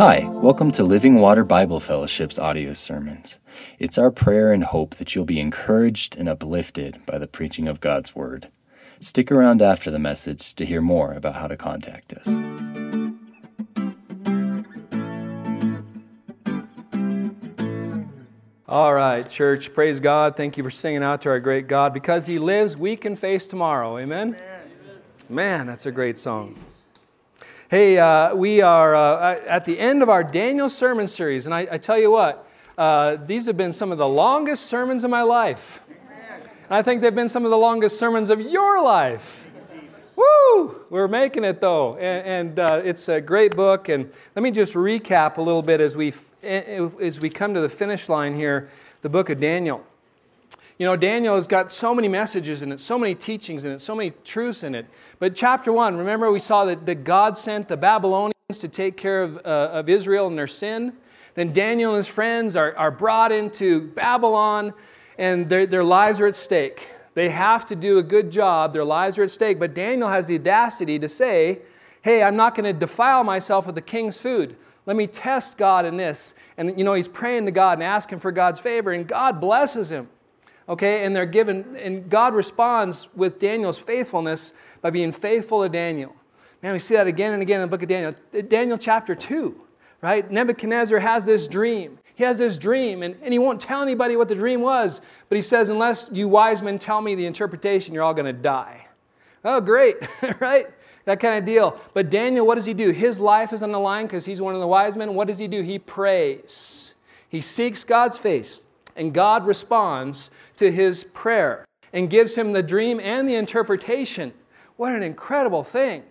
Hi, welcome to Living Water Bible Fellowship's audio sermons. It's our prayer and hope that you'll be encouraged and uplifted by the preaching of God's Word. Stick around after the message to hear more about how to contact us. All right, church, praise God. Thank you for singing out to our great God. Because He lives, we can face tomorrow. Amen? Amen. Man, that's a great song. Hey, uh, we are uh, at the end of our Daniel sermon series, and I, I tell you what, uh, these have been some of the longest sermons of my life. And I think they've been some of the longest sermons of your life. Woo! We're making it though, and, and uh, it's a great book. And let me just recap a little bit as we as we come to the finish line here, the book of Daniel. You know, Daniel has got so many messages in it, so many teachings in it, so many truths in it. But chapter one, remember we saw that, that God sent the Babylonians to take care of, uh, of Israel and their sin. Then Daniel and his friends are, are brought into Babylon, and their, their lives are at stake. They have to do a good job, their lives are at stake. But Daniel has the audacity to say, Hey, I'm not going to defile myself with the king's food. Let me test God in this. And, you know, he's praying to God and asking for God's favor, and God blesses him okay? And they're given, and God responds with Daniel's faithfulness by being faithful to Daniel. Man, we see that again and again in the book of Daniel. Daniel chapter 2, right? Nebuchadnezzar has this dream. He has this dream, and, and he won't tell anybody what the dream was, but he says, Unless you wise men tell me the interpretation, you're all going to die. Oh, great, right? That kind of deal. But Daniel, what does he do? His life is on the line because he's one of the wise men. What does he do? He prays. He seeks God's face, and God responds to his prayer and gives him the dream and the interpretation. What an incredible thing,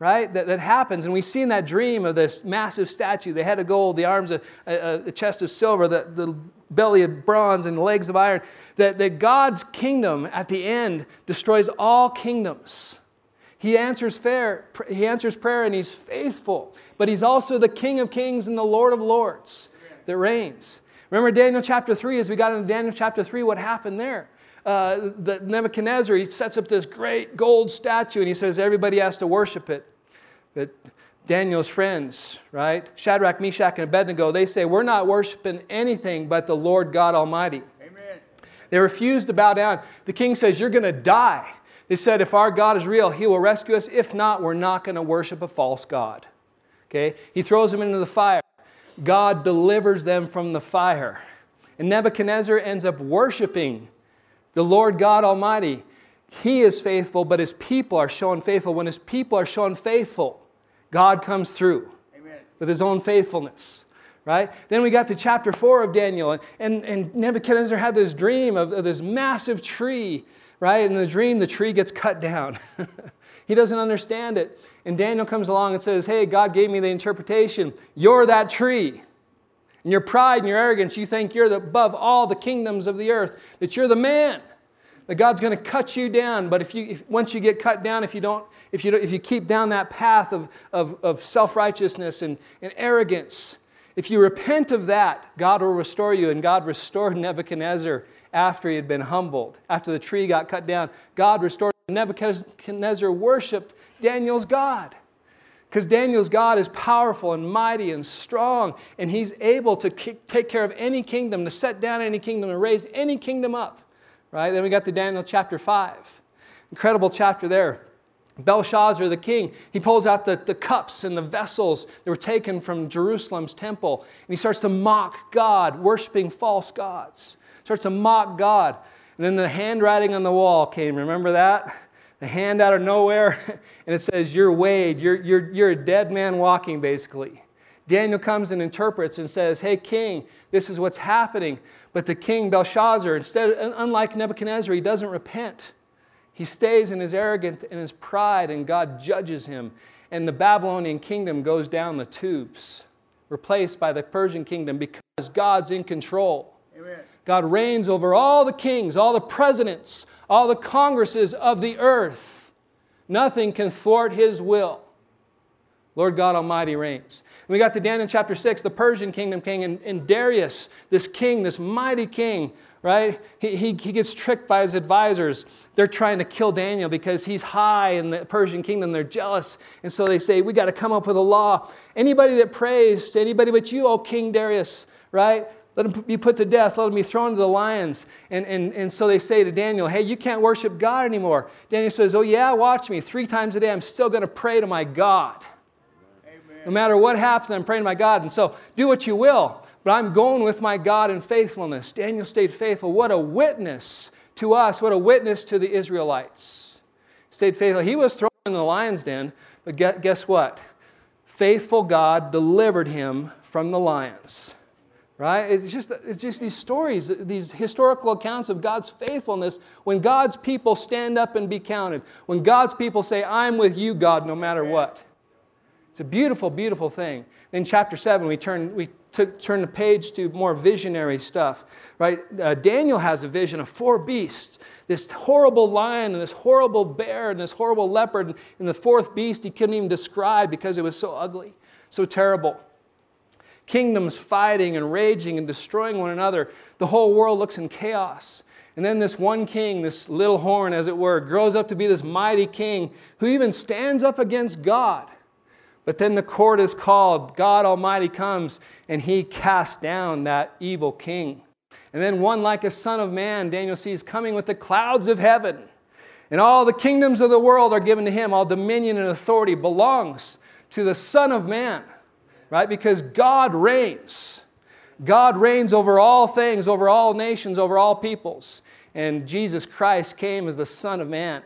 right? That, that happens. And we see in that dream of this massive statue, the head of gold, the arms, of, uh, uh, a, a chest of silver, the, the belly of bronze, and legs of iron, that, that God's kingdom at the end destroys all kingdoms. He answers, fair, he answers prayer and he's faithful, but he's also the King of kings and the Lord of lords that reigns. Remember Daniel chapter 3, as we got into Daniel chapter 3, what happened there? Uh, the Nebuchadnezzar, he sets up this great gold statue and he says everybody has to worship it. But Daniel's friends, right? Shadrach, Meshach, and Abednego, they say, We're not worshiping anything but the Lord God Almighty. Amen. They refuse to bow down. The king says, You're going to die. They said, If our God is real, he will rescue us. If not, we're not going to worship a false God. Okay? He throws them into the fire. God delivers them from the fire. And Nebuchadnezzar ends up worshiping the Lord God Almighty. He is faithful, but his people are shown faithful. When his people are shown faithful, God comes through Amen. with his own faithfulness. Right? Then we got to chapter 4 of Daniel, and, and Nebuchadnezzar had this dream of, of this massive tree, right? In the dream, the tree gets cut down. he doesn't understand it. And Daniel comes along and says, Hey, God gave me the interpretation. You're that tree. And your pride and your arrogance, you think you're above all the kingdoms of the earth, that you're the man, that God's going to cut you down. But if you, if, once you get cut down, if you don't, if you, don't, if you keep down that path of, of, of self righteousness and, and arrogance, if you repent of that, God will restore you. And God restored Nebuchadnezzar after he had been humbled, after the tree got cut down. God restored Nebuchadnezzar worshiped Daniel's God. Because Daniel's God is powerful and mighty and strong, and he's able to take care of any kingdom, to set down any kingdom, to raise any kingdom up. Right? Then we got to Daniel chapter 5. Incredible chapter there. Belshazzar, the king, he pulls out the, the cups and the vessels that were taken from Jerusalem's temple, and he starts to mock God, worshiping false gods. Starts to mock God. And then the handwriting on the wall came. Remember that? The hand out of nowhere. And it says, You're weighed. You're, you're, you're a dead man walking, basically. Daniel comes and interprets and says, Hey, king, this is what's happening. But the king, Belshazzar, instead, unlike Nebuchadnezzar, he doesn't repent. He stays in his arrogance and his pride, and God judges him. And the Babylonian kingdom goes down the tubes, replaced by the Persian kingdom because God's in control. Amen. God reigns over all the kings, all the presidents, all the congresses of the earth. Nothing can thwart his will. Lord God Almighty reigns. And we got to Daniel chapter 6, the Persian kingdom king, and, and Darius, this king, this mighty king, right? He, he, he gets tricked by his advisors. They're trying to kill Daniel because he's high in the Persian kingdom. They're jealous. And so they say, We got to come up with a law. Anybody that prays to anybody but you, O King Darius, right? Let him be put to death. Let him be thrown to the lions. And, and, and so they say to Daniel, Hey, you can't worship God anymore. Daniel says, Oh, yeah, watch me. Three times a day, I'm still going to pray to my God. No matter what happens, I'm praying to my God. And so do what you will, but I'm going with my God in faithfulness. Daniel stayed faithful. What a witness to us. What a witness to the Israelites. Stayed faithful. He was thrown in the lion's den, but guess what? Faithful God delivered him from the lions. Right? It's just, it's just these stories, these historical accounts of God's faithfulness when God's people stand up and be counted. When God's people say, I'm with you, God, no matter what. It's a beautiful, beautiful thing. In chapter 7, we turn, we took, turn the page to more visionary stuff, right? Uh, Daniel has a vision of four beasts this horrible lion and this horrible bear and this horrible leopard. And the fourth beast he couldn't even describe because it was so ugly, so terrible. Kingdoms fighting and raging and destroying one another. The whole world looks in chaos. And then this one king, this little horn, as it were, grows up to be this mighty king who even stands up against God but then the court is called, God Almighty comes, and he casts down that evil king. And then one like a son of man, Daniel sees coming with the clouds of heaven. And all the kingdoms of the world are given to him. All dominion and authority belongs to the Son of Man, right? Because God reigns. God reigns over all things, over all nations, over all peoples. And Jesus Christ came as the Son of Man.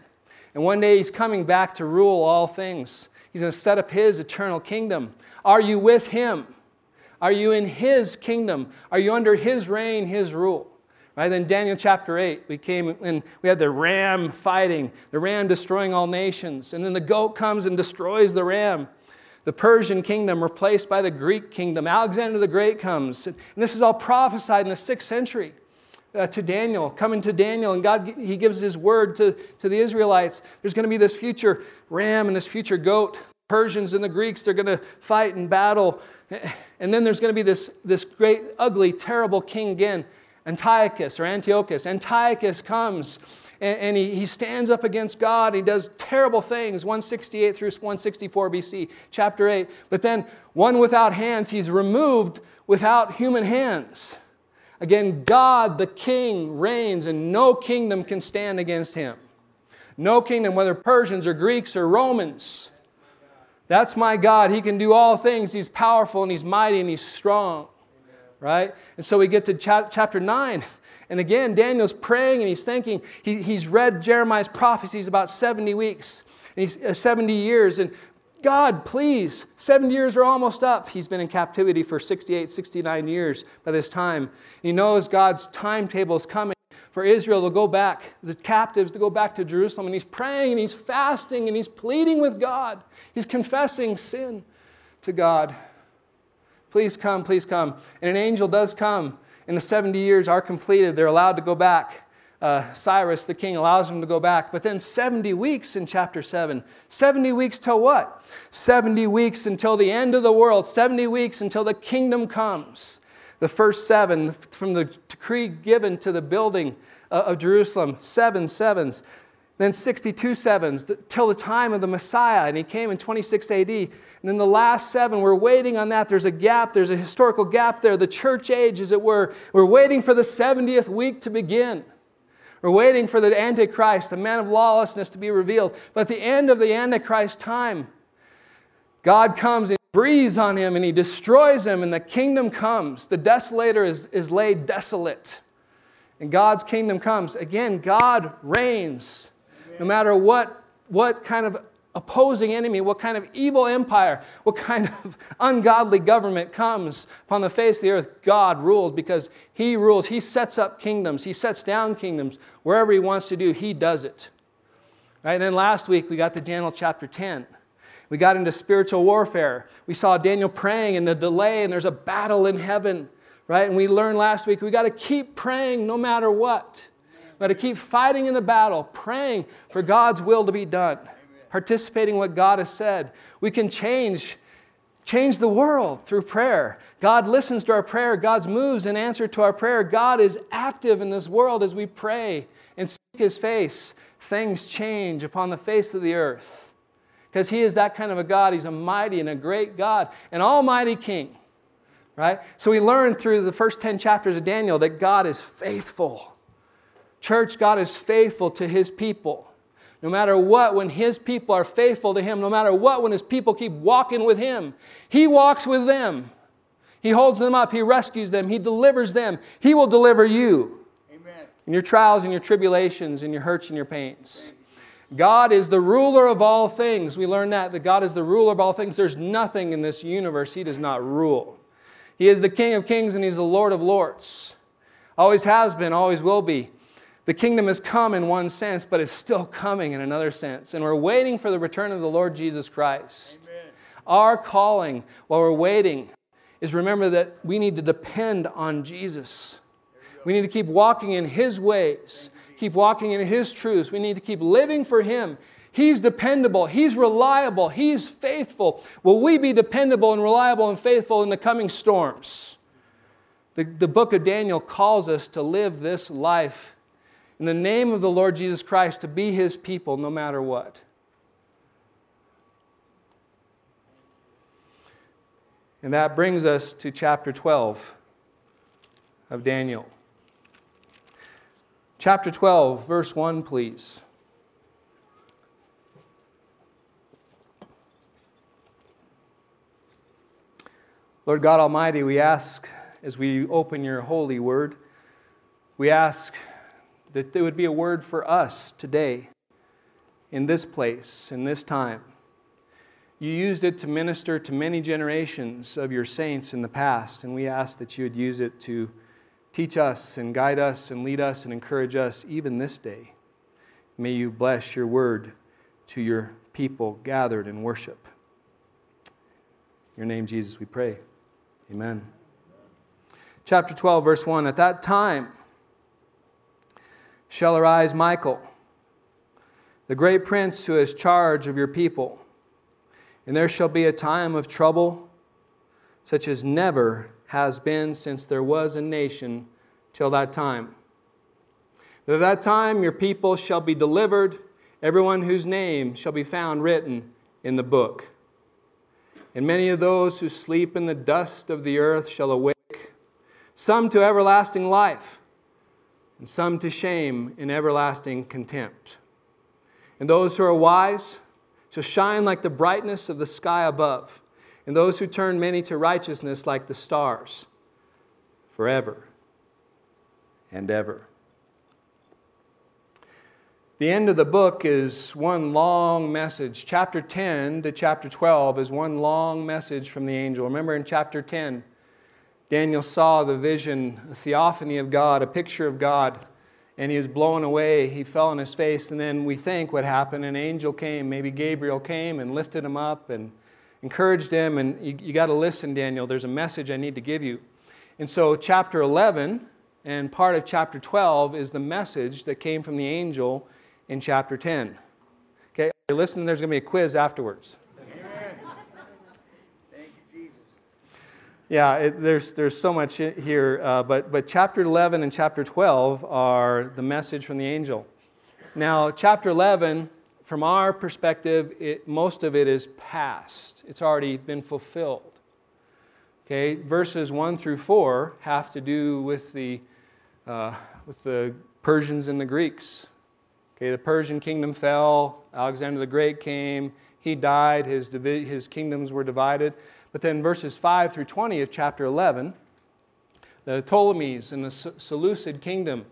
And one day he's coming back to rule all things. He's going to set up his eternal kingdom. Are you with him? Are you in his kingdom? Are you under his reign, his rule? Right, then Daniel chapter 8, we came and we had the ram fighting, the ram destroying all nations. And then the goat comes and destroys the ram. The Persian kingdom replaced by the Greek kingdom. Alexander the Great comes. And this is all prophesied in the sixth century uh, to Daniel, coming to Daniel, and God, he gives his word to, to the Israelites. There's going to be this future ram and this future goat. Persians and the Greeks, they're going to fight and battle. And then there's going to be this, this great, ugly, terrible king again, Antiochus or Antiochus. Antiochus comes and, and he, he stands up against God. He does terrible things, 168 through 164 BC, chapter 8. But then, one without hands, he's removed without human hands. Again, God, the King, reigns, and no kingdom can stand against him. No kingdom, whether Persians or Greeks or Romans. That's my God. He can do all things. He's powerful and he's mighty and he's strong. Right? And so we get to chapter 9. And again, Daniel's praying and he's thinking. He, he's read Jeremiah's prophecies about 70 weeks, and he's uh, 70 years. And God, please, 70 years are almost up. He's been in captivity for 68, 69 years by this time. He knows God's timetable is coming for Israel to go back, the captives to go back to Jerusalem. And he's praying and he's fasting and he's pleading with God. He's confessing sin to God. Please come, please come. And an angel does come. And the 70 years are completed. They're allowed to go back uh, Cyrus, the king, allows them to go back. But then 70 weeks in chapter 7. 70 weeks till what? 70 weeks until the end of the world. 70 weeks until the kingdom comes. The first seven from the decree given to the building uh, of Jerusalem, seven sevens. Then 62 sevens till the time of the Messiah, and he came in 26 AD. And then the last seven, we're waiting on that. There's a gap, there's a historical gap there, the church age, as it were. We're waiting for the 70th week to begin. We're waiting for the Antichrist, the man of lawlessness, to be revealed. But at the end of the Antichrist time, God comes and breathes on him and he destroys him, and the kingdom comes. The desolator is, is laid desolate. And God's kingdom comes. Again, God reigns. No matter what, what kind of opposing enemy, what kind of evil empire, what kind of ungodly government comes upon the face of the earth, God rules because He rules. He sets up kingdoms, He sets down kingdoms. Wherever He wants to do, He does it. Right? And then last week we got to Daniel chapter 10. We got into spiritual warfare. We saw Daniel praying and the delay, and there's a battle in heaven. Right? And we learned last week we got to keep praying no matter what. Got to keep fighting in the battle, praying for God's will to be done participating in what God has said. We can change change the world through prayer. God listens to our prayer. God's moves in answer to our prayer. God is active in this world as we pray and seek His face. Things change upon the face of the earth because He is that kind of a God. He's a mighty and a great God, an almighty King. Right? So we learn through the first 10 chapters of Daniel that God is faithful. Church, God is faithful to His people. No matter what, when His people are faithful to Him, no matter what, when His people keep walking with Him, He walks with them. He holds them up, He rescues them, He delivers them. He will deliver you Amen. in your trials and your tribulations, in your hurts and your pains. God is the ruler of all things. We learn that, that God is the ruler of all things. There's nothing in this universe He does not rule. He is the King of kings and He's the Lord of lords. Always has been, always will be. The kingdom has come in one sense, but it's still coming in another sense. And we're waiting for the return of the Lord Jesus Christ. Amen. Our calling while we're waiting is remember that we need to depend on Jesus. We need to keep walking in His ways, keep walking in His truths. We need to keep living for Him. He's dependable, He's reliable, He's faithful. Will we be dependable and reliable and faithful in the coming storms? The, the book of Daniel calls us to live this life in the name of the Lord Jesus Christ to be his people no matter what. And that brings us to chapter 12 of Daniel. Chapter 12, verse 1, please. Lord God Almighty, we ask as we open your holy word, we ask that there would be a word for us today, in this place, in this time. You used it to minister to many generations of your saints in the past, and we ask that you would use it to teach us and guide us and lead us and encourage us even this day. May you bless your word to your people gathered in worship. In your name, Jesus, we pray. Amen. Chapter 12, verse 1 At that time, shall arise Michael, the great prince who has charge of your people. And there shall be a time of trouble, such as never has been since there was a nation till that time. But at that time your people shall be delivered, everyone whose name shall be found written in the book. And many of those who sleep in the dust of the earth shall awake, some to everlasting life and some to shame and everlasting contempt. And those who are wise shall shine like the brightness of the sky above, and those who turn many to righteousness like the stars, forever and ever. The end of the book is one long message. Chapter 10 to chapter 12 is one long message from the angel. Remember in chapter 10, Daniel saw the vision, a theophany of God, a picture of God, and he was blown away. He fell on his face, and then we think what happened an angel came, maybe Gabriel came and lifted him up and encouraged him. And you, you got to listen, Daniel. There's a message I need to give you. And so, chapter 11 and part of chapter 12 is the message that came from the angel in chapter 10. Okay, listen, there's going to be a quiz afterwards. Yeah, it, there's, there's so much here, uh, but, but chapter 11 and chapter 12 are the message from the angel. Now, chapter 11, from our perspective, it, most of it is past, it's already been fulfilled. Okay, verses 1 through 4 have to do with the, uh, with the Persians and the Greeks. Okay, the Persian kingdom fell, Alexander the Great came, he died, his, his kingdoms were divided. But then verses 5 through 20 of chapter 11, the Ptolemies and the Seleucid kingdom,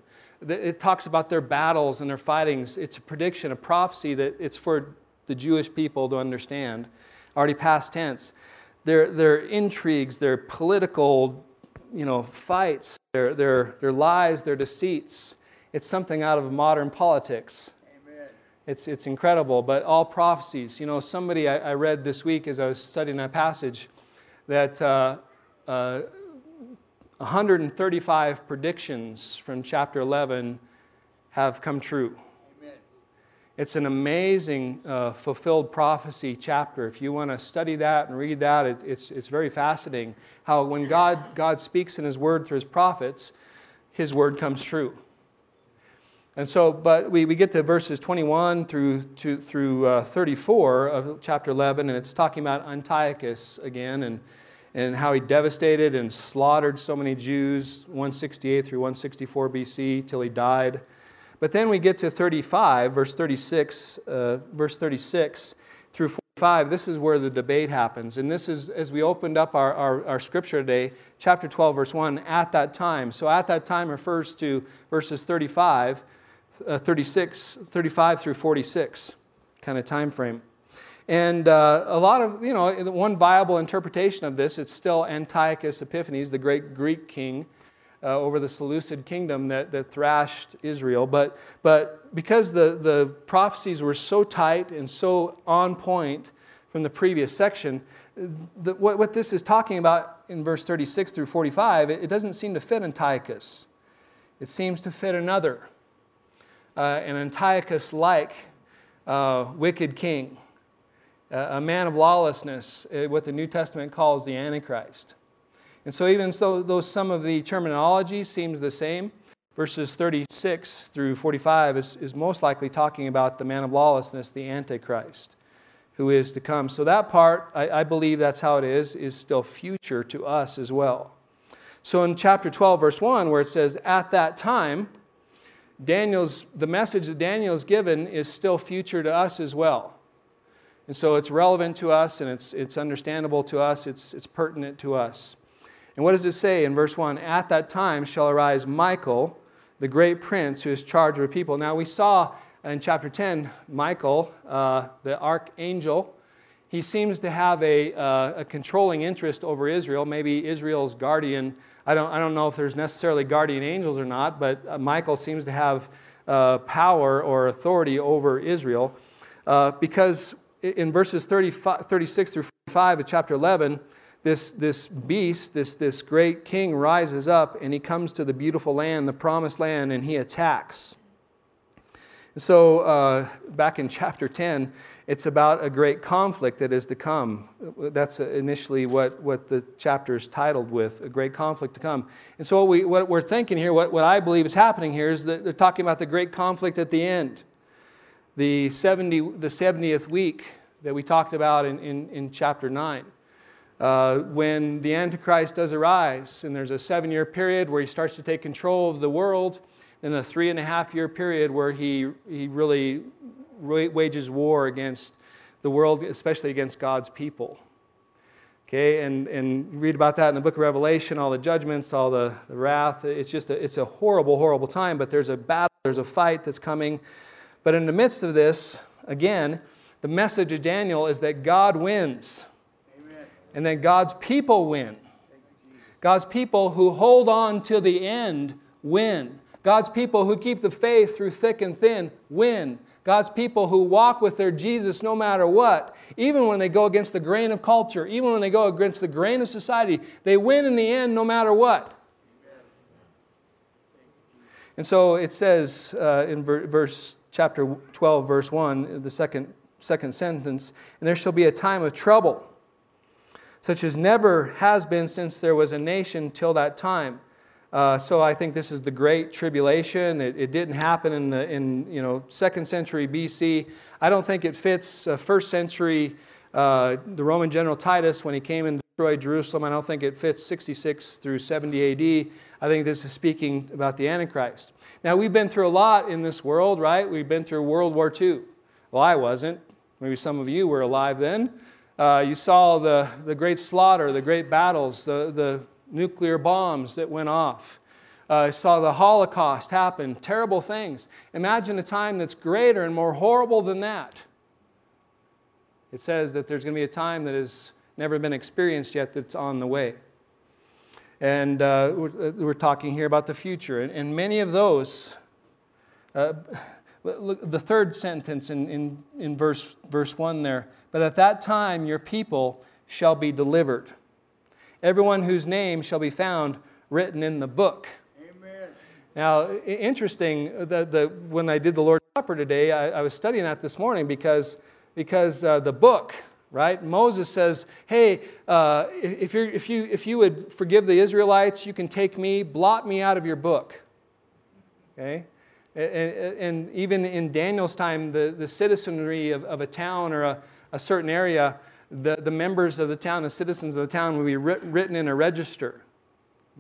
it talks about their battles and their fightings. It's a prediction, a prophecy that it's for the Jewish people to understand, already past tense. Their, their intrigues, their political you know, fights, their, their, their lies, their deceits. It's something out of modern politics. It's, it's incredible, but all prophecies. You know, somebody I, I read this week as I was studying that passage that uh, uh, 135 predictions from chapter 11 have come true. Amen. It's an amazing uh, fulfilled prophecy chapter. If you want to study that and read that, it, it's, it's very fascinating how when God, God speaks in His Word through His prophets, His Word comes true. And so, but we, we get to verses 21 through, to, through uh, 34 of chapter 11, and it's talking about Antiochus again and, and how he devastated and slaughtered so many Jews, 168 through 164 BC, till he died. But then we get to 35, verse 36, uh, verse 36 through 45. This is where the debate happens. And this is, as we opened up our, our, our scripture today, chapter 12, verse 1, at that time. So at that time refers to verses 35, uh, 36, 35 through 46 kind of time frame. And uh, a lot of, you know, one viable interpretation of this, it's still Antiochus Epiphanes, the great Greek king, uh, over the Seleucid kingdom that, that thrashed Israel. But, but because the, the prophecies were so tight and so on point from the previous section, the, what, what this is talking about in verse 36 through 45, it, it doesn't seem to fit Antiochus. It seems to fit another, uh, an Antiochus like uh, wicked king, a man of lawlessness, uh, what the New Testament calls the Antichrist. And so, even though, though some of the terminology seems the same, verses 36 through 45 is, is most likely talking about the man of lawlessness, the Antichrist, who is to come. So, that part, I, I believe that's how it is, is still future to us as well. So, in chapter 12, verse 1, where it says, At that time, Daniel's, the message that Daniel is given is still future to us as well. And so it's relevant to us and it's, it's understandable to us, it's, it's pertinent to us. And what does it say in verse 1? At that time shall arise Michael, the great prince who is charged of people. Now we saw in chapter 10, Michael, uh, the archangel, he seems to have a, uh, a controlling interest over Israel, maybe Israel's guardian. I don't, I don't know if there's necessarily guardian angels or not, but uh, Michael seems to have uh, power or authority over Israel. Uh, because in verses 36 through 45 of chapter 11, this, this beast, this, this great king, rises up and he comes to the beautiful land, the promised land, and he attacks. So, uh, back in chapter 10, it's about a great conflict that is to come. That's initially what, what the chapter is titled with a great conflict to come. And so, what, we, what we're thinking here, what, what I believe is happening here, is that they're talking about the great conflict at the end. The, 70, the 70th week that we talked about in, in, in chapter 9. Uh, when the Antichrist does arise, and there's a seven year period where he starts to take control of the world, and a three and a half year period where he, he really wages war against the world, especially against God's people. Okay, and, and read about that in the book of Revelation, all the judgments, all the, the wrath. It's just a, it's a horrible, horrible time, but there's a battle, there's a fight that's coming. But in the midst of this, again, the message of Daniel is that God wins Amen. and that God's people win. God's people who hold on till the end win. God's people who keep the faith through thick and thin win. God's people who walk with their Jesus no matter what, even when they go against the grain of culture, even when they go against the grain of society, they win in the end no matter what. And so it says uh, in verse chapter 12, verse 1, the second, second sentence, and there shall be a time of trouble such as never has been since there was a nation till that time. Uh, so I think this is the Great Tribulation. It, it didn't happen in the in you know second century BC. I don't think it fits uh, first century. Uh, the Roman general Titus when he came and destroyed Jerusalem. I don't think it fits 66 through 70 AD. I think this is speaking about the Antichrist. Now we've been through a lot in this world, right? We've been through World War II. Well, I wasn't. Maybe some of you were alive then. Uh, you saw the, the great slaughter, the great battles, the, the nuclear bombs that went off. Uh, saw the Holocaust happen, terrible things. Imagine a time that's greater and more horrible than that. It says that there's going to be a time that has never been experienced yet that's on the way. And uh, we're, uh, we're, talking here about the future. And, and many of those, uh, look, the third sentence in, in, in verse, verse 1 there but at that time your people shall be delivered. Everyone whose name shall be found written in the book. Amen. Now, interesting, the, the, when I did the Lord's supper today, I, I, was studying that this morning because, because uh, the book, right? Moses says, hey, uh, if, you're, if, you, if you would forgive the Israelites, you can take me, blot me out of your book. Okay? And, and even in Daniel's time, the, the citizenry of, of a town or a, a certain area, the, the members of the town, the citizens of the town, would be written in a register.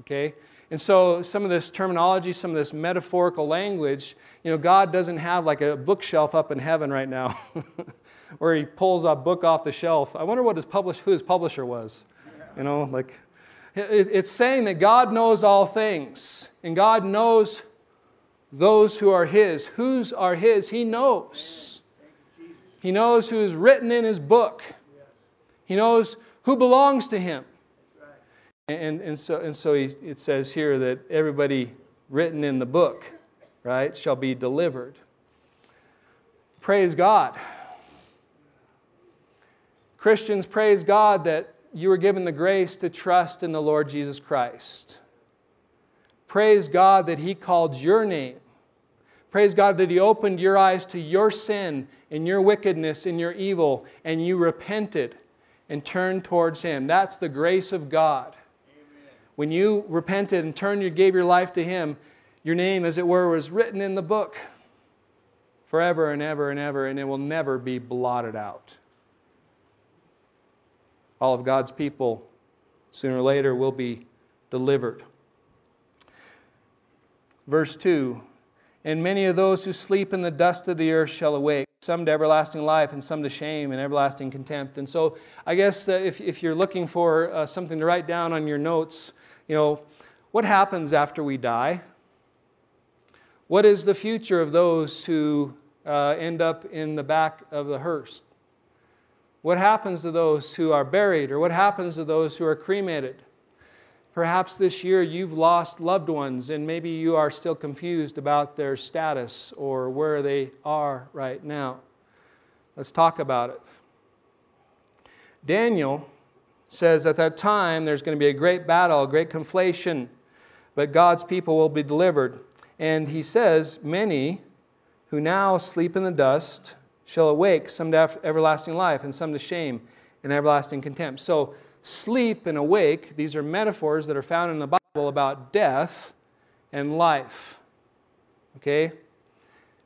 Okay? And so some of this terminology, some of this metaphorical language, you know, God doesn't have like a bookshelf up in heaven right now where he pulls a book off the shelf. I wonder what his publish, who his publisher was. You know, like it's saying that God knows all things and God knows those who are his. Whose are his? He knows. He knows who is written in his book. He knows who belongs to him. And, and so, and so he, it says here that everybody written in the book, right, shall be delivered. Praise God. Christians, praise God that you were given the grace to trust in the Lord Jesus Christ. Praise God that He called your name. Praise God that He opened your eyes to your sin and your wickedness and your evil, and you repented and turned towards Him. That's the grace of God when you repented and turned, you gave your life to Him, your name, as it were, was written in the book forever and ever and ever, and it will never be blotted out. All of God's people, sooner or later, will be delivered. Verse 2 And many of those who sleep in the dust of the earth shall awake, some to everlasting life, and some to shame and everlasting contempt. And so, I guess if, if you're looking for uh, something to write down on your notes, you know, what happens after we die? What is the future of those who uh, end up in the back of the hearse? What happens to those who are buried, or what happens to those who are cremated? Perhaps this year you've lost loved ones and maybe you are still confused about their status or where they are right now. Let's talk about it. Daniel says at that time there's going to be a great battle, a great conflation, but God's people will be delivered. And he says, Many who now sleep in the dust shall awake, some to everlasting life, and some to shame and everlasting contempt. So, sleep and awake, these are metaphors that are found in the Bible about death and life. Okay?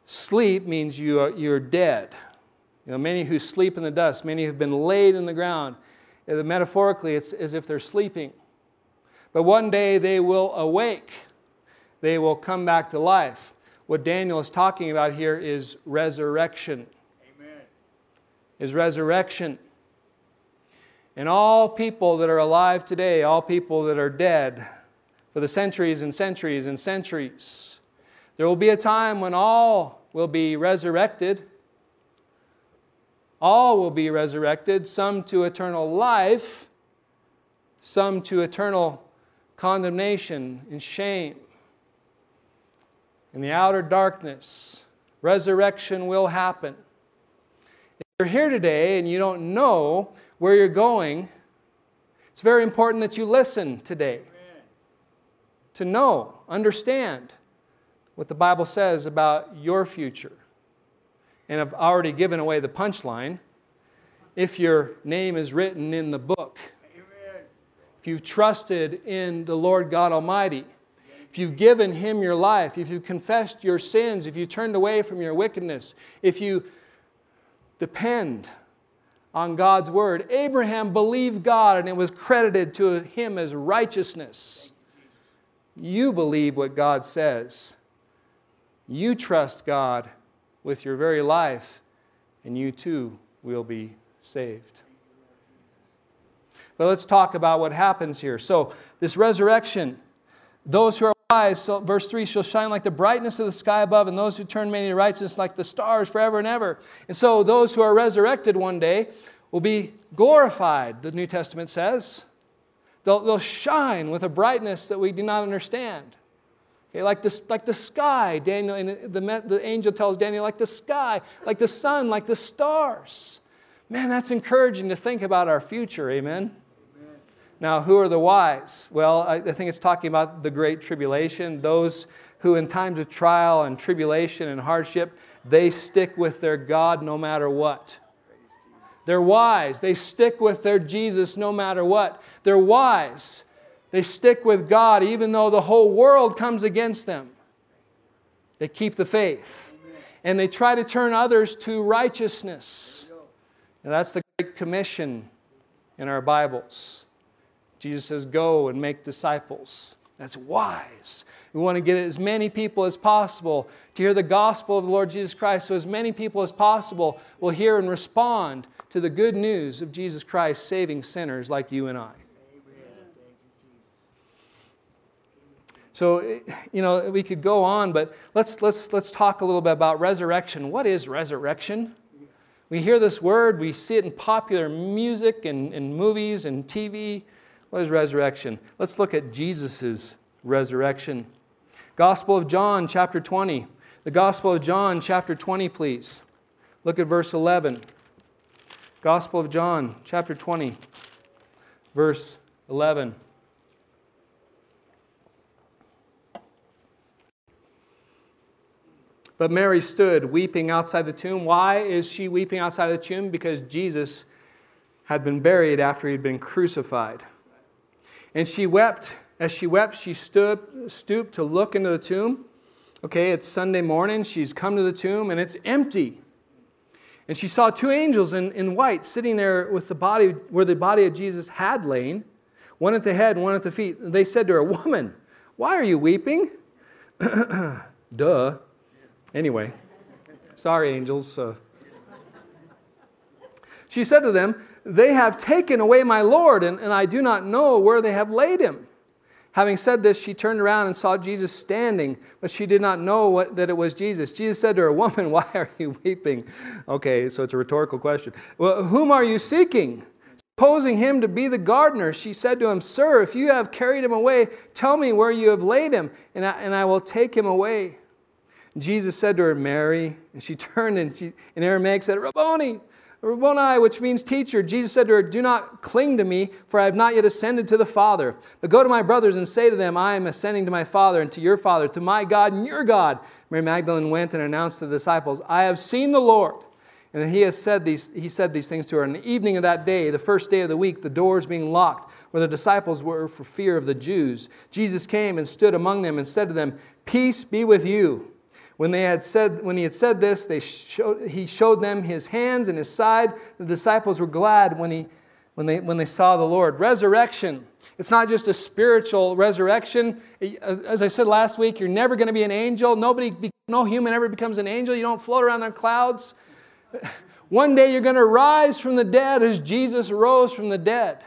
Sleep means you are, you're dead. You know, many who sleep in the dust, many have been laid in the ground. Uh, metaphorically, it's as if they're sleeping. But one day they will awake, they will come back to life. What Daniel is talking about here is resurrection. Amen. Is resurrection. And all people that are alive today, all people that are dead for the centuries and centuries and centuries, there will be a time when all will be resurrected all will be resurrected, some to eternal life, some to eternal condemnation and shame. In the outer darkness, resurrection will happen. If you're here today and you don't know where you're going, it's very important that you listen today. To know, understand what the Bible says about your future and I've already given away the punchline. If your name is written in the book, Amen. if you've trusted in the Lord God Almighty, if you've given Him your life, if you've confessed your sins, if you turned away from your wickedness, if you depend on God's word. Abraham believed God and it was credited to him as righteousness. You believe what God says. You trust God with your very life, and you too will be saved. But let's talk about what happens here. So, this resurrection, those who are so verse 3 shall shine like the brightness of the sky above, and those who turn many to righteousness like the stars forever and ever. And so, those who are resurrected one day will be glorified, the New Testament says. They'll, they'll shine with a brightness that we do not understand. Okay, like, the, like the sky, Daniel, and the, the angel tells Daniel, like the sky, like the sun, like the stars. Man, that's encouraging to think about our future, amen? Now, who are the wise? Well, I, I think it's talking about the great tribulation, those who in times of trial and tribulation and hardship They stick with their God no matter what. They're wise. They stick with their Jesus no matter what. They're wise. They stick with God even though the whole world comes against them. They keep the faith. And they try to turn others to righteousness. And that's the Great Commission in our Bibles. Jesus says, Go and make disciples. That's wise. We want to get as many people as possible to hear the gospel of the Lord Jesus Christ, so as many people as possible will hear and respond to the good news of Jesus Christ saving sinners like you and I. So, you know, we could go on, but let's, let's, let's talk a little bit about resurrection. What is resurrection? We hear this word, we see it in popular music and, and movies and TV. What is resurrection? Let's look at Jesus' resurrection. Gospel of John, chapter 20. The Gospel of John, chapter 20, please. Look at verse 11. Gospel of John, chapter 20, verse 11. But Mary stood weeping outside the tomb. Why is she weeping outside the tomb? Because Jesus had been buried after he had been crucified. And she wept. As she wept, she stood, stooped to look into the tomb. Okay, it's Sunday morning. She's come to the tomb and it's empty. And she saw two angels in, in white sitting there with the body where the body of Jesus had lain, one at the head one at the feet. And they said to her, Woman, why are you weeping? Duh. Anyway, sorry, angels. Uh, she said to them, They have taken away my Lord, and, and I do not know where they have laid him. Having said this, she turned around and saw Jesus standing, but she did not know what, that it was Jesus. Jesus said to her, Woman, why are you weeping? Okay, so it's a rhetorical question. Well, whom are you seeking? Supposing him to be the gardener, she said to him, Sir, if you have carried him away, tell me where you have laid him, and I, and I will take him away. Jesus said to her, Mary, and she turned and she, in Aramaic said, Rabboni, Rabboni, which means teacher. Jesus said to her, Do not cling to me, for I have not yet ascended to the Father. But go to my brothers and say to them, I am ascending to my Father and to your Father, to my God and your God. Mary Magdalene went and announced to the disciples, I have seen the Lord. And he has said these, he said these things to her. And the evening of that day, the first day of the week, the doors being locked, where the disciples were for fear of the Jews, Jesus came and stood among them and said to them, Peace be with you. When, they had said, when he had said this, they showed, he showed them his hands and his side. The disciples were glad when, he, when, they, when they saw the Lord. Resurrection. It's not just a spiritual resurrection. Uh, as I said last week, you're never going to be an angel. Nobody, no human ever becomes an angel. You don't float around on clouds. One day you're going to rise from the dead as Jesus rose from the dead.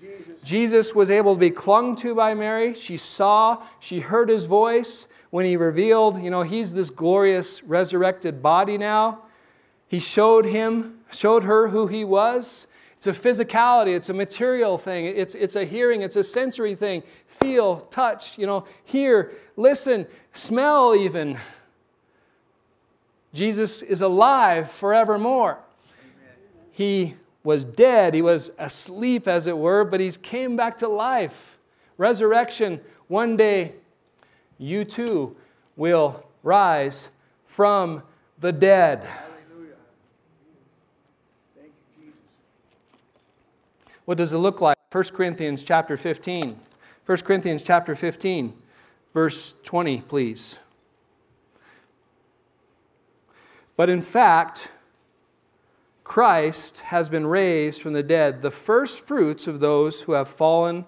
Jesus. Jesus was able to be clung to by Mary. She saw, she heard his voice when he revealed, you know, he's this glorious resurrected body now. He showed him, showed her who he was. It's a physicality, it's a material thing, it's, it's a hearing, it's a sensory thing. Feel, touch, you know, hear, listen, smell even. Jesus is alive forevermore. He was dead, he was asleep, as it were, but he's came back to life. Resurrection, one day you too will rise from the dead. What does it look like? 1 Corinthians chapter 15. 1 Corinthians chapter 15, verse 20, please. But in fact, Christ has been raised from the dead, the first fruits of those who have fallen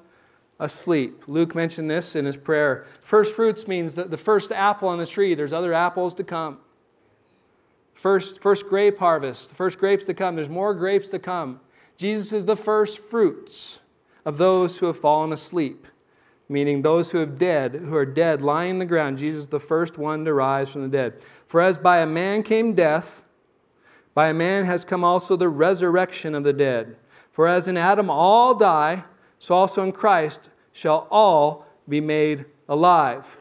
asleep. Luke mentioned this in his prayer. First fruits means that the first apple on the tree, there's other apples to come. First, first grape harvest, the first grapes to come, there's more grapes to come. Jesus is the first fruits of those who have fallen asleep, meaning those who have dead, who are dead, lying in the ground. Jesus is the first one to rise from the dead. For as by a man came death, by a man has come also the resurrection of the dead. For as in Adam all die, so also in Christ shall all be made alive.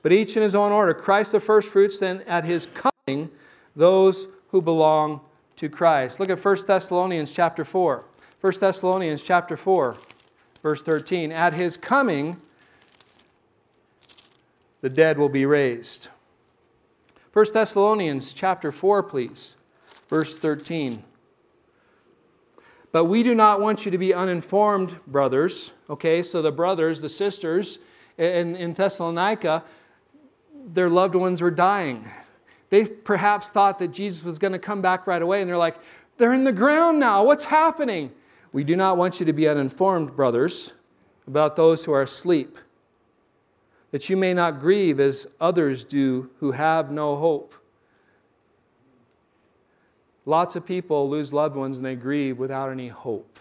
But each in his own order. Christ the firstfruits, then at his coming, those who belong to Christ. Look at 1 Thessalonians chapter 4. 1 Thessalonians chapter 4, verse 13. At his coming, the dead will be raised. 1 Thessalonians chapter 4, please, verse 13. But we do not want you to be uninformed, brothers. Okay, so the brothers, the sisters in, in Thessalonica, their loved ones were dying. They perhaps thought that Jesus was going to come back right away, and they're like, they're in the ground now. What's happening? We do not want you to be uninformed, brothers, about those who are asleep, that you may not grieve as others do who have no hope. Lots of people lose loved ones and they grieve without any hope.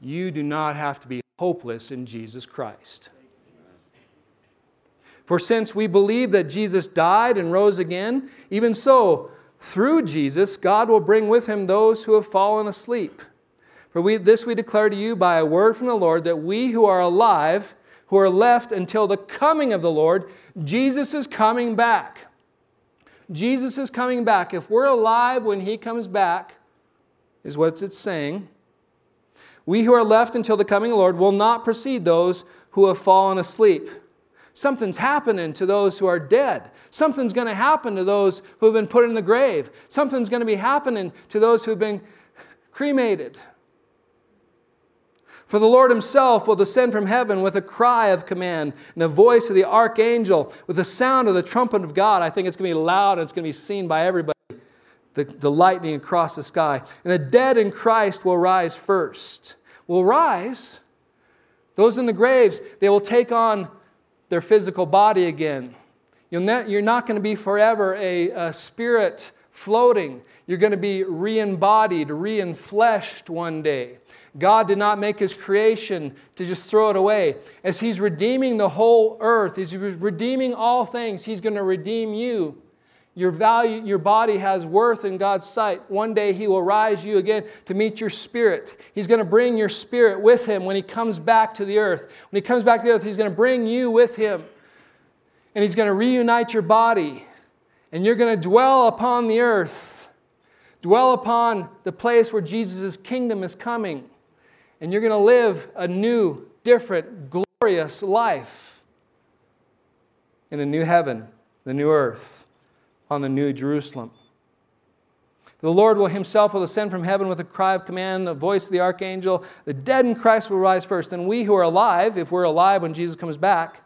You do not have to be hopeless in Jesus Christ. For since we believe that Jesus died and rose again, even so, through Jesus, God will bring with him those who have fallen asleep. For we, this we declare to you by a word from the Lord that we who are alive, who are left until the coming of the Lord, Jesus is coming back. Jesus is coming back. If we're alive when he comes back, is what it's saying, we who are left until the coming of the Lord will not precede those who have fallen asleep. Something's happening to those who are dead. Something's going to happen to those who have been put in the grave. Something's going to be happening to those who've been cremated. For the Lord himself will descend from heaven with a cry of command and the voice of the archangel, with the sound of the trumpet of God. I think it's going to be loud and it's going to be seen by everybody. The, the lightning across the sky. And the dead in Christ will rise first. Will rise. Those in the graves, they will take on their physical body again. You'll not, you're not going to be forever a, a spirit floating. You're going to be re embodied, re enfleshed one day. God did not make his creation to just throw it away. As he's redeeming the whole earth, he's redeeming all things, he's going to redeem you. Your value, your body has worth in God's sight. One day he will rise you again to meet your spirit. He's going to bring your spirit with him when he comes back to the earth. When he comes back to the earth, he's going to bring you with him. And he's going to reunite your body. And you're going to dwell upon the earth, dwell upon the place where Jesus' kingdom is coming and you're going to live a new, different, glorious life in the new heaven, the new earth, on the new Jerusalem. The Lord will himself will ascend from heaven with a cry of command, the voice of the archangel. The dead in Christ will rise first. And we who are alive, if we're alive when Jesus comes back,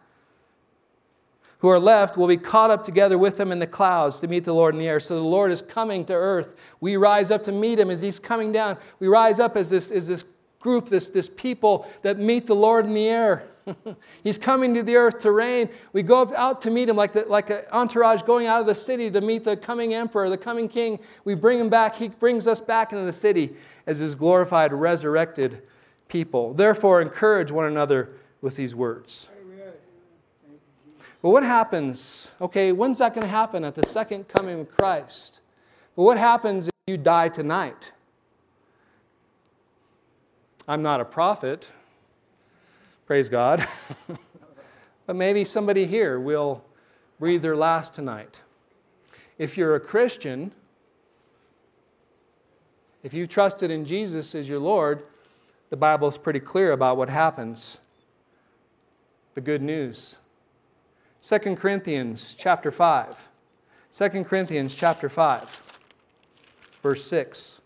who are left will be caught up together with him in the clouds to meet the Lord in the air. So the Lord is coming to earth. We rise up to meet him as he's coming down. We rise up as this, as this group, this, this people that meet the Lord in the air. He's coming to the earth to reign. We go out to meet him like, the, like an entourage going out of the city to meet the coming emperor, the coming king. We bring him back. He brings us back into the city as his glorified, resurrected people. Therefore, encourage one another with these words. But what happens? Okay, when's that going to happen? At the second coming of Christ. But what happens if you die tonight? I'm not a prophet, praise God. but maybe somebody here will breathe their last tonight. If you're a Christian, if you trusted in Jesus as your Lord, the Bible is pretty clear about what happens. The good news. 2 Corinthians chapter 5. 2 Corinthians chapter 5, verse 6.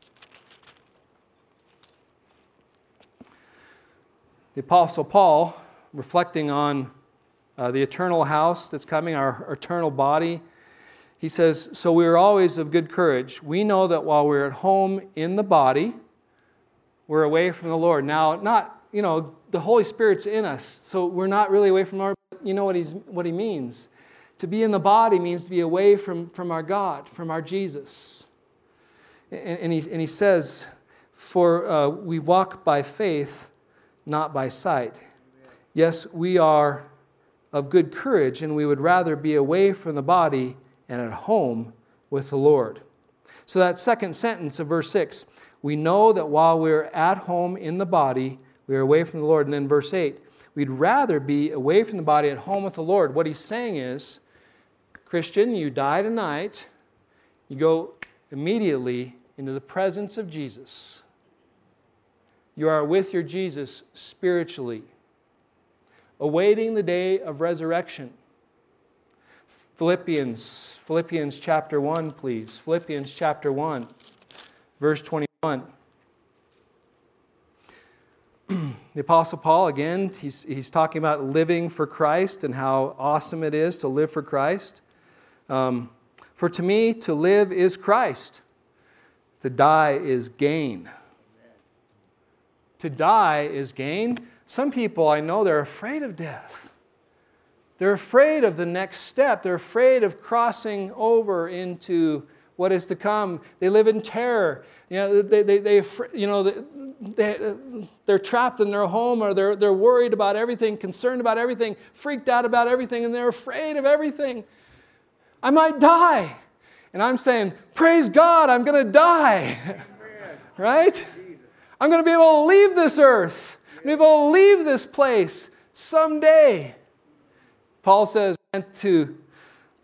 The Apostle Paul, reflecting on uh, the eternal house that's coming, our eternal body, he says, So we are always of good courage. We know that while we're at home in the body, we're away from the Lord. Now, not, you know, the Holy Spirit's in us, so we're not really away from Lord. You know what, he's, what he means. To be in the body means to be away from, from our God, from our Jesus. And, and, he, and he says, For uh, we walk by faith not by sight. Yes, we are of good courage, and we would rather be away from the body and at home with the Lord. So, that second sentence of verse 6 we know that while we're at home in the body, we are away from the Lord. And then verse 8 we'd rather be away from the body at home with the Lord. What he's saying is, Christian, you die tonight, you go immediately into the presence of Jesus. You are with your Jesus spiritually, awaiting the day of resurrection. Philippians, Philippians chapter 1, please. Philippians chapter 1, verse 21. the Apostle Paul, again, he's, he's talking about living for Christ and how awesome it is to live for Christ. Um, for to me, to live is Christ, to die is gain. To die is gain. Some people I know, they're afraid of death. They're afraid of the next step. They're afraid of crossing over into what is to come. They live in terror. You know, they, they, they, you know, they, they're trapped in their home or they're, they're worried about everything, concerned about everything, freaked out about everything, and they're afraid of everything. I might die. And I'm saying, Praise God, I'm going to die. right? I'm going to be able to leave this earth. I'm going to be able to leave this place someday. Paul says, to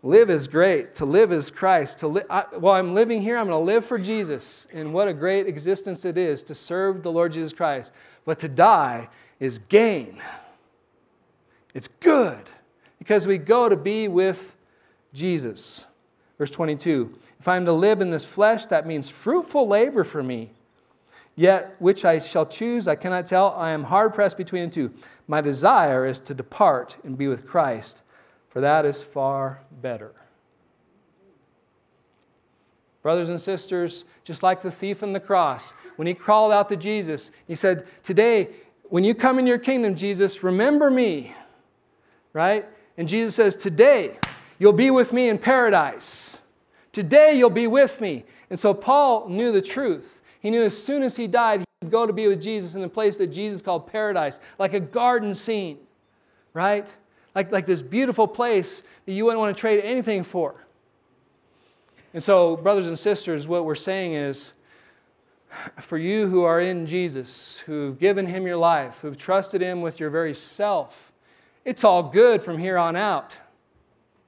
live is great. To live is Christ. To li- I, while I'm living here, I'm going to live for Jesus. And what a great existence it is to serve the Lord Jesus Christ. But to die is gain. It's good because we go to be with Jesus. Verse 22 If I am to live in this flesh, that means fruitful labor for me. Yet which I shall choose, I cannot tell. I am hard pressed between the two. My desire is to depart and be with Christ, for that is far better. Brothers and sisters, just like the thief on the cross, when he crawled out to Jesus, he said, Today, when you come in your kingdom, Jesus, remember me. Right? And Jesus says, Today, you'll be with me in paradise. Today, you'll be with me. And so Paul knew the truth. He knew as soon as he died, he would go to be with Jesus in a place that Jesus called paradise, like a garden scene, right? Like, like this beautiful place that you wouldn't want to trade anything for. And so, brothers and sisters, what we're saying is for you who are in Jesus, who've given him your life, who've trusted him with your very self, it's all good from here on out.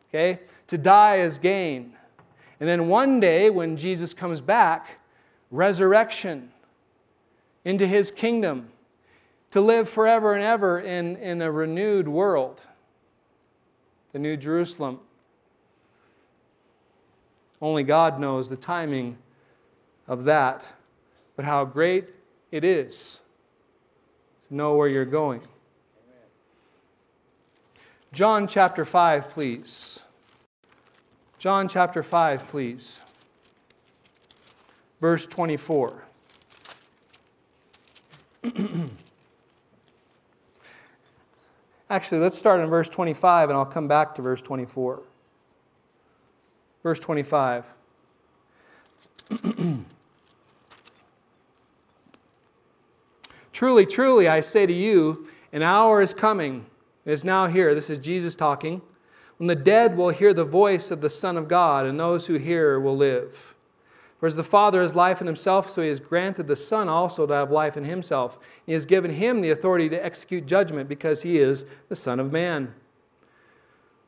Okay? To die is gain. And then one day, when Jesus comes back, resurrection into his kingdom to live forever and ever in, in a renewed world, the New Jerusalem. Only God knows the timing of that, but how great it is to know where you're going. John chapter 5, please. John chapter 5, please. Verse 24. Actually, let's start in verse 25 and I'll come back to verse 24. Verse 25. truly, truly, I say to you, an hour is coming, is now here. This is Jesus talking. When the dead will hear the voice of the Son of God, and those who hear will live. For as the Father has life in himself, so he has granted the Son also to have life in himself. He has given him the authority to execute judgment because he is the Son of Man.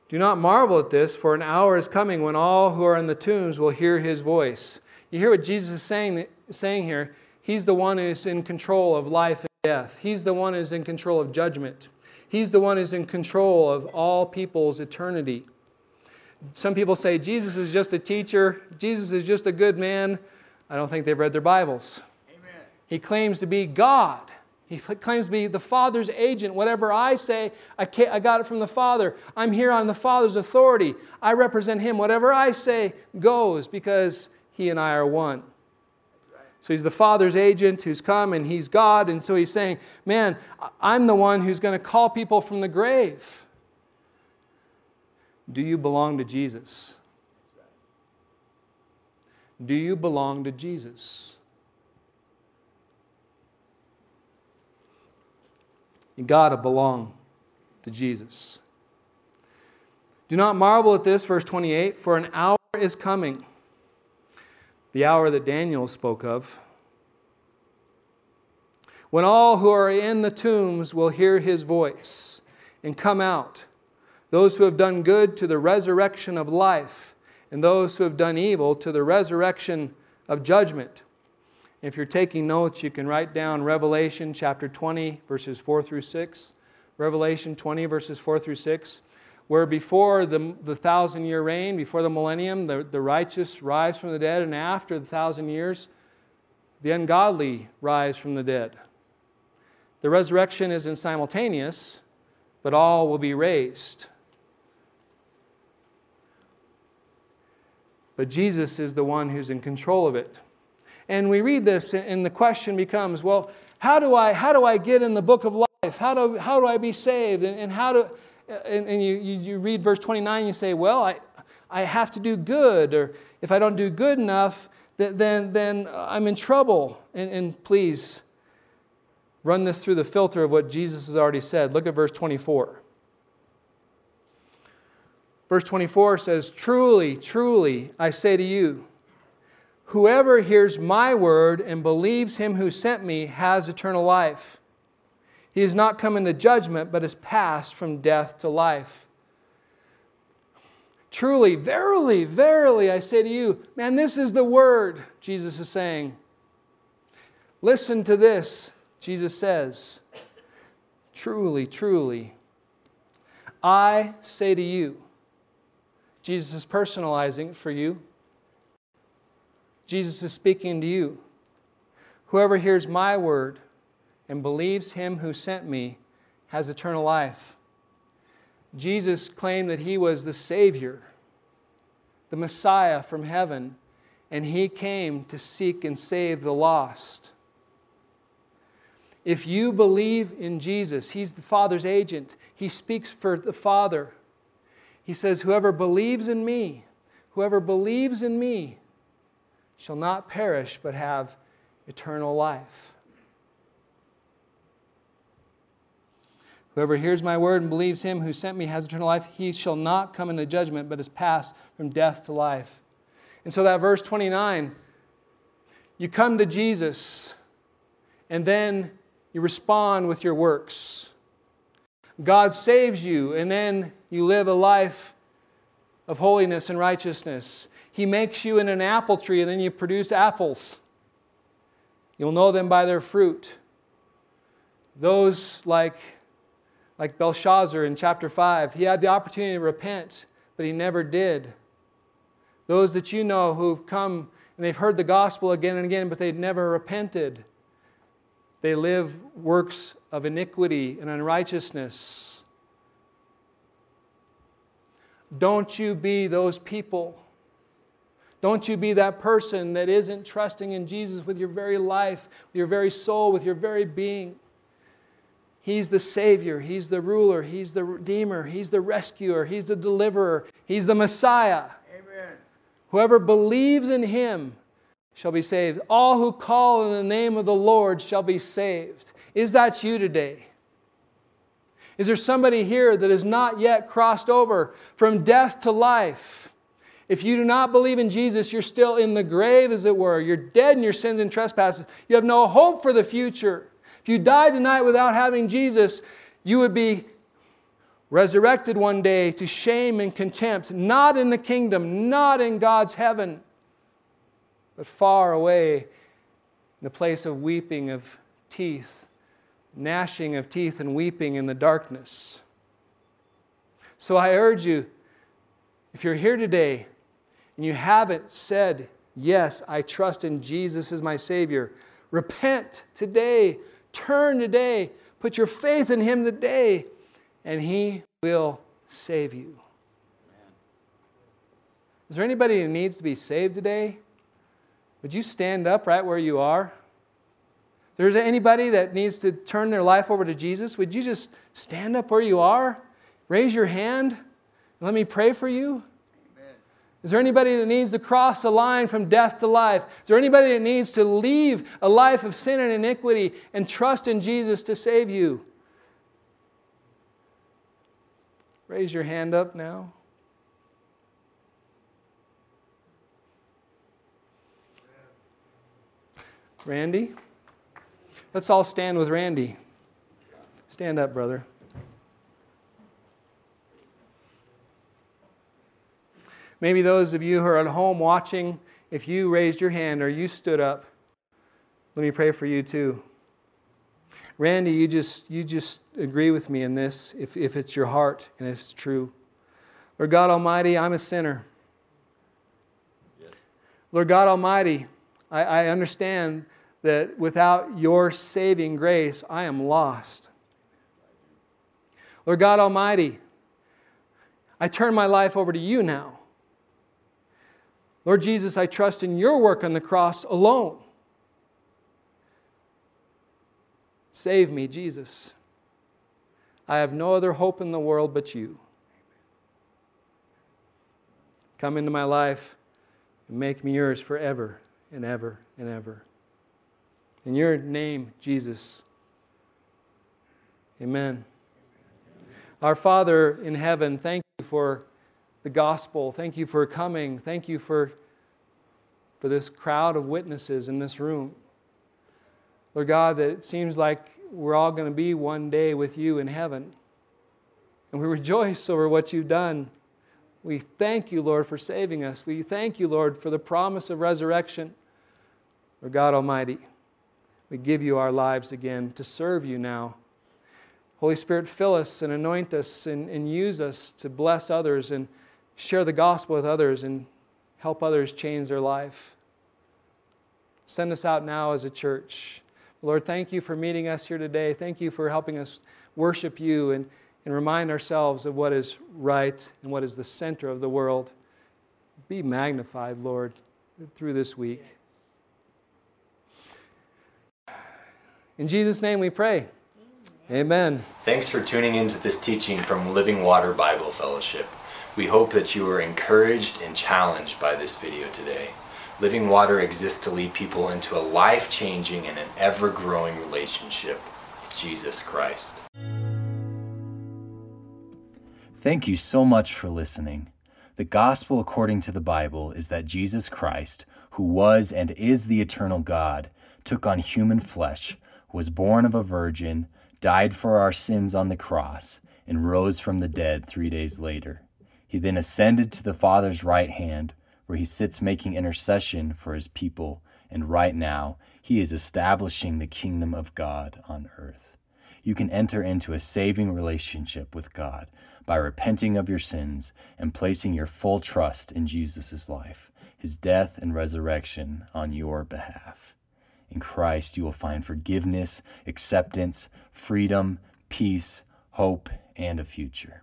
Do not marvel at this, for an hour is coming when all who are in the tombs will hear his voice. You hear what Jesus is saying, saying here? He's the one who's in control of life and death. He's the one who's in control of judgment. He's the one who's in control of all people's eternity. Some people say Jesus is just a teacher, Jesus is just a good man. I don't think they've read their Bibles. Amen. He claims to be God. He claims to be the Father's agent. Whatever I say, I, I got it from the Father. I'm here on the Father's authority. I represent Him. Whatever I say goes because He and I are one. So he's the Father's agent who's come and he's God. And so he's saying, Man, I'm the one who's going to call people from the grave. Do you belong to Jesus? Do you belong to Jesus? You got to belong to Jesus. Do not marvel at this, verse 28, for an hour is coming, the hour that Daniel spoke of, when all who are in the tombs will hear his voice and come out those who have done good to the resurrection of life, and those who have done evil to the resurrection of judgment. If you're taking notes, you can write down Revelation chapter 20, verses 4 through 6. Revelation 20, verses 4 through 6. where before the, the thousand year reign, before the millennium, the, the righteous rise from the dead, and after the thousand years, the ungodly rise from the dead. The resurrection isn't simultaneous, but all will be raised. But Jesus is the one who's in control of it. And we read this, and the question becomes well, how do I, how do I get in the book of life? How do, how do I be saved? And, and how do, and, and you, you, you read verse 29, you say, well, I, I have to do good, or if I don't do good enough, then, then I'm in trouble. And, and please run this through the filter of what Jesus has already said. Look at verse 24. Verse 24 says, Truly, truly, I say to you, whoever hears my word and believes him who sent me has eternal life. He has not come into judgment, but has passed from death to life. Truly, verily, verily, I say to you, man, this is the word, Jesus is saying. Listen to this, Jesus says. Truly, truly, I say to you, Jesus is personalizing for you. Jesus is speaking to you. Whoever hears my word and believes him who sent me has eternal life. Jesus claimed that he was the Savior, the Messiah from heaven, and he came to seek and save the lost. If you believe in Jesus, he's the Father's agent, he speaks for the Father. He says, Whoever believes in me, whoever believes in me, shall not perish but have eternal life. Whoever hears my word and believes him who sent me has eternal life. He shall not come into judgment, but is passed from death to life. And so that verse 29, you come to Jesus, and then you respond with your works. God saves you, and then you live a life of holiness and righteousness. He makes you in an apple tree, and then you produce apples. You'll know them by their fruit. Those like, like Belshazzar in chapter 5, he had the opportunity to repent, but he never did. Those that you know who've come and they've heard the gospel again and again, but they've never repented. They live works of iniquity and unrighteousness. Don't you be those people. Don't you be that person that isn't trusting in Jesus with your very life, with your very soul, with your very being. He's the Savior, He's the ruler, He's the Redeemer, He's the rescuer, He's the deliverer, He's the Messiah. Amen. Whoever believes in Him shall be saved. All who call in the name of the Lord shall be saved. Is that you today? Is there somebody here that has not yet crossed over from death to life? If you do not believe in Jesus, you're still in the grave, as it were. You're dead in your sins and trespasses. You have no hope for the future. If you die tonight without having Jesus, you would be resurrected one day to shame and contempt, not in the kingdom, not in God's heaven but far away in the place of weeping of teeth, gnashing of teeth, and weeping in the darkness. So I urge you, if you're here today and you haven't said, Yes, I trust in Jesus as my Savior, repent today, turn today, put your faith in Him today, and He will save you. Is there anybody who needs to be saved today? Would you stand up right where you are? There's anybody that needs to turn their life over to Jesus, would you just stand up where you are? Raise your hand and let me pray for you. Amen. Is there anybody that needs to cross a line from death to life? Is there anybody that needs to leave a life of sin and iniquity and trust in Jesus to save you? Raise your hand up now. Randy? Let's all stand with Randy. Stand up, brother. Maybe those of you who are at home watching, if you raised your hand or you stood up, let me pray for you too. Randy, you just, you just agree with me in this if, if it's your heart and if it's true. Lord God Almighty, I'm a sinner. Lord God Almighty, I, I understand that without your saving grace, I am lost. Lord God Almighty, I turn my life over to you now. Lord Jesus, I trust in your work on the cross alone. Save me, Jesus. I have no other hope in the world but you. Come into my life and make me yours forever and ever and ever. In your name, Jesus. Amen. Our Father in heaven, thank you for the gospel. Thank you for coming. Thank you for, for this crowd of witnesses in this room. Lord God, that it seems like we're all going to be one day with you in heaven. And we rejoice over what you've done. We thank you, Lord, for saving us. We thank you, Lord, for the promise of resurrection. Lord God Almighty, we give you our lives again to serve you now. Holy Spirit, fill us and anoint us and, and use us to bless others and share the gospel with others and help others change their life. Send us out now as a church. Lord, thank you for meeting us here today. Thank you for helping us worship you and, and remind ourselves of what is right and what is the center of the world. Be magnified, Lord, through this week. In Jesus' name we pray. Amen. Thanks for tuning into this teaching from Living Water Bible Fellowship. We hope that you were encouraged and challenged by this video today. Living Water exists to lead people into a life changing and an ever growing relationship with Jesus Christ. Thank you so much for listening. The gospel according to the Bible is that Jesus Christ, who was and is the eternal God, took on human flesh, was born of a virgin, died for our sins on the cross, and rose from the dead three days later. He then ascended to the Father's right hand where he sits making intercession for his people, and right now he is establishing the kingdom of God on earth. You can enter into a saving relationship with God by repenting of your sins and placing your full trust in Jesus' life, his death and resurrection on your behalf. In Christ, you will find forgiveness, acceptance, freedom, peace, hope, and a future.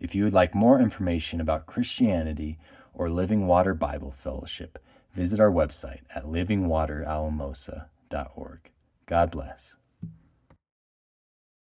If you would like more information about Christianity or Living Water Bible Fellowship, visit our website at livingwateralamosa.org. God bless.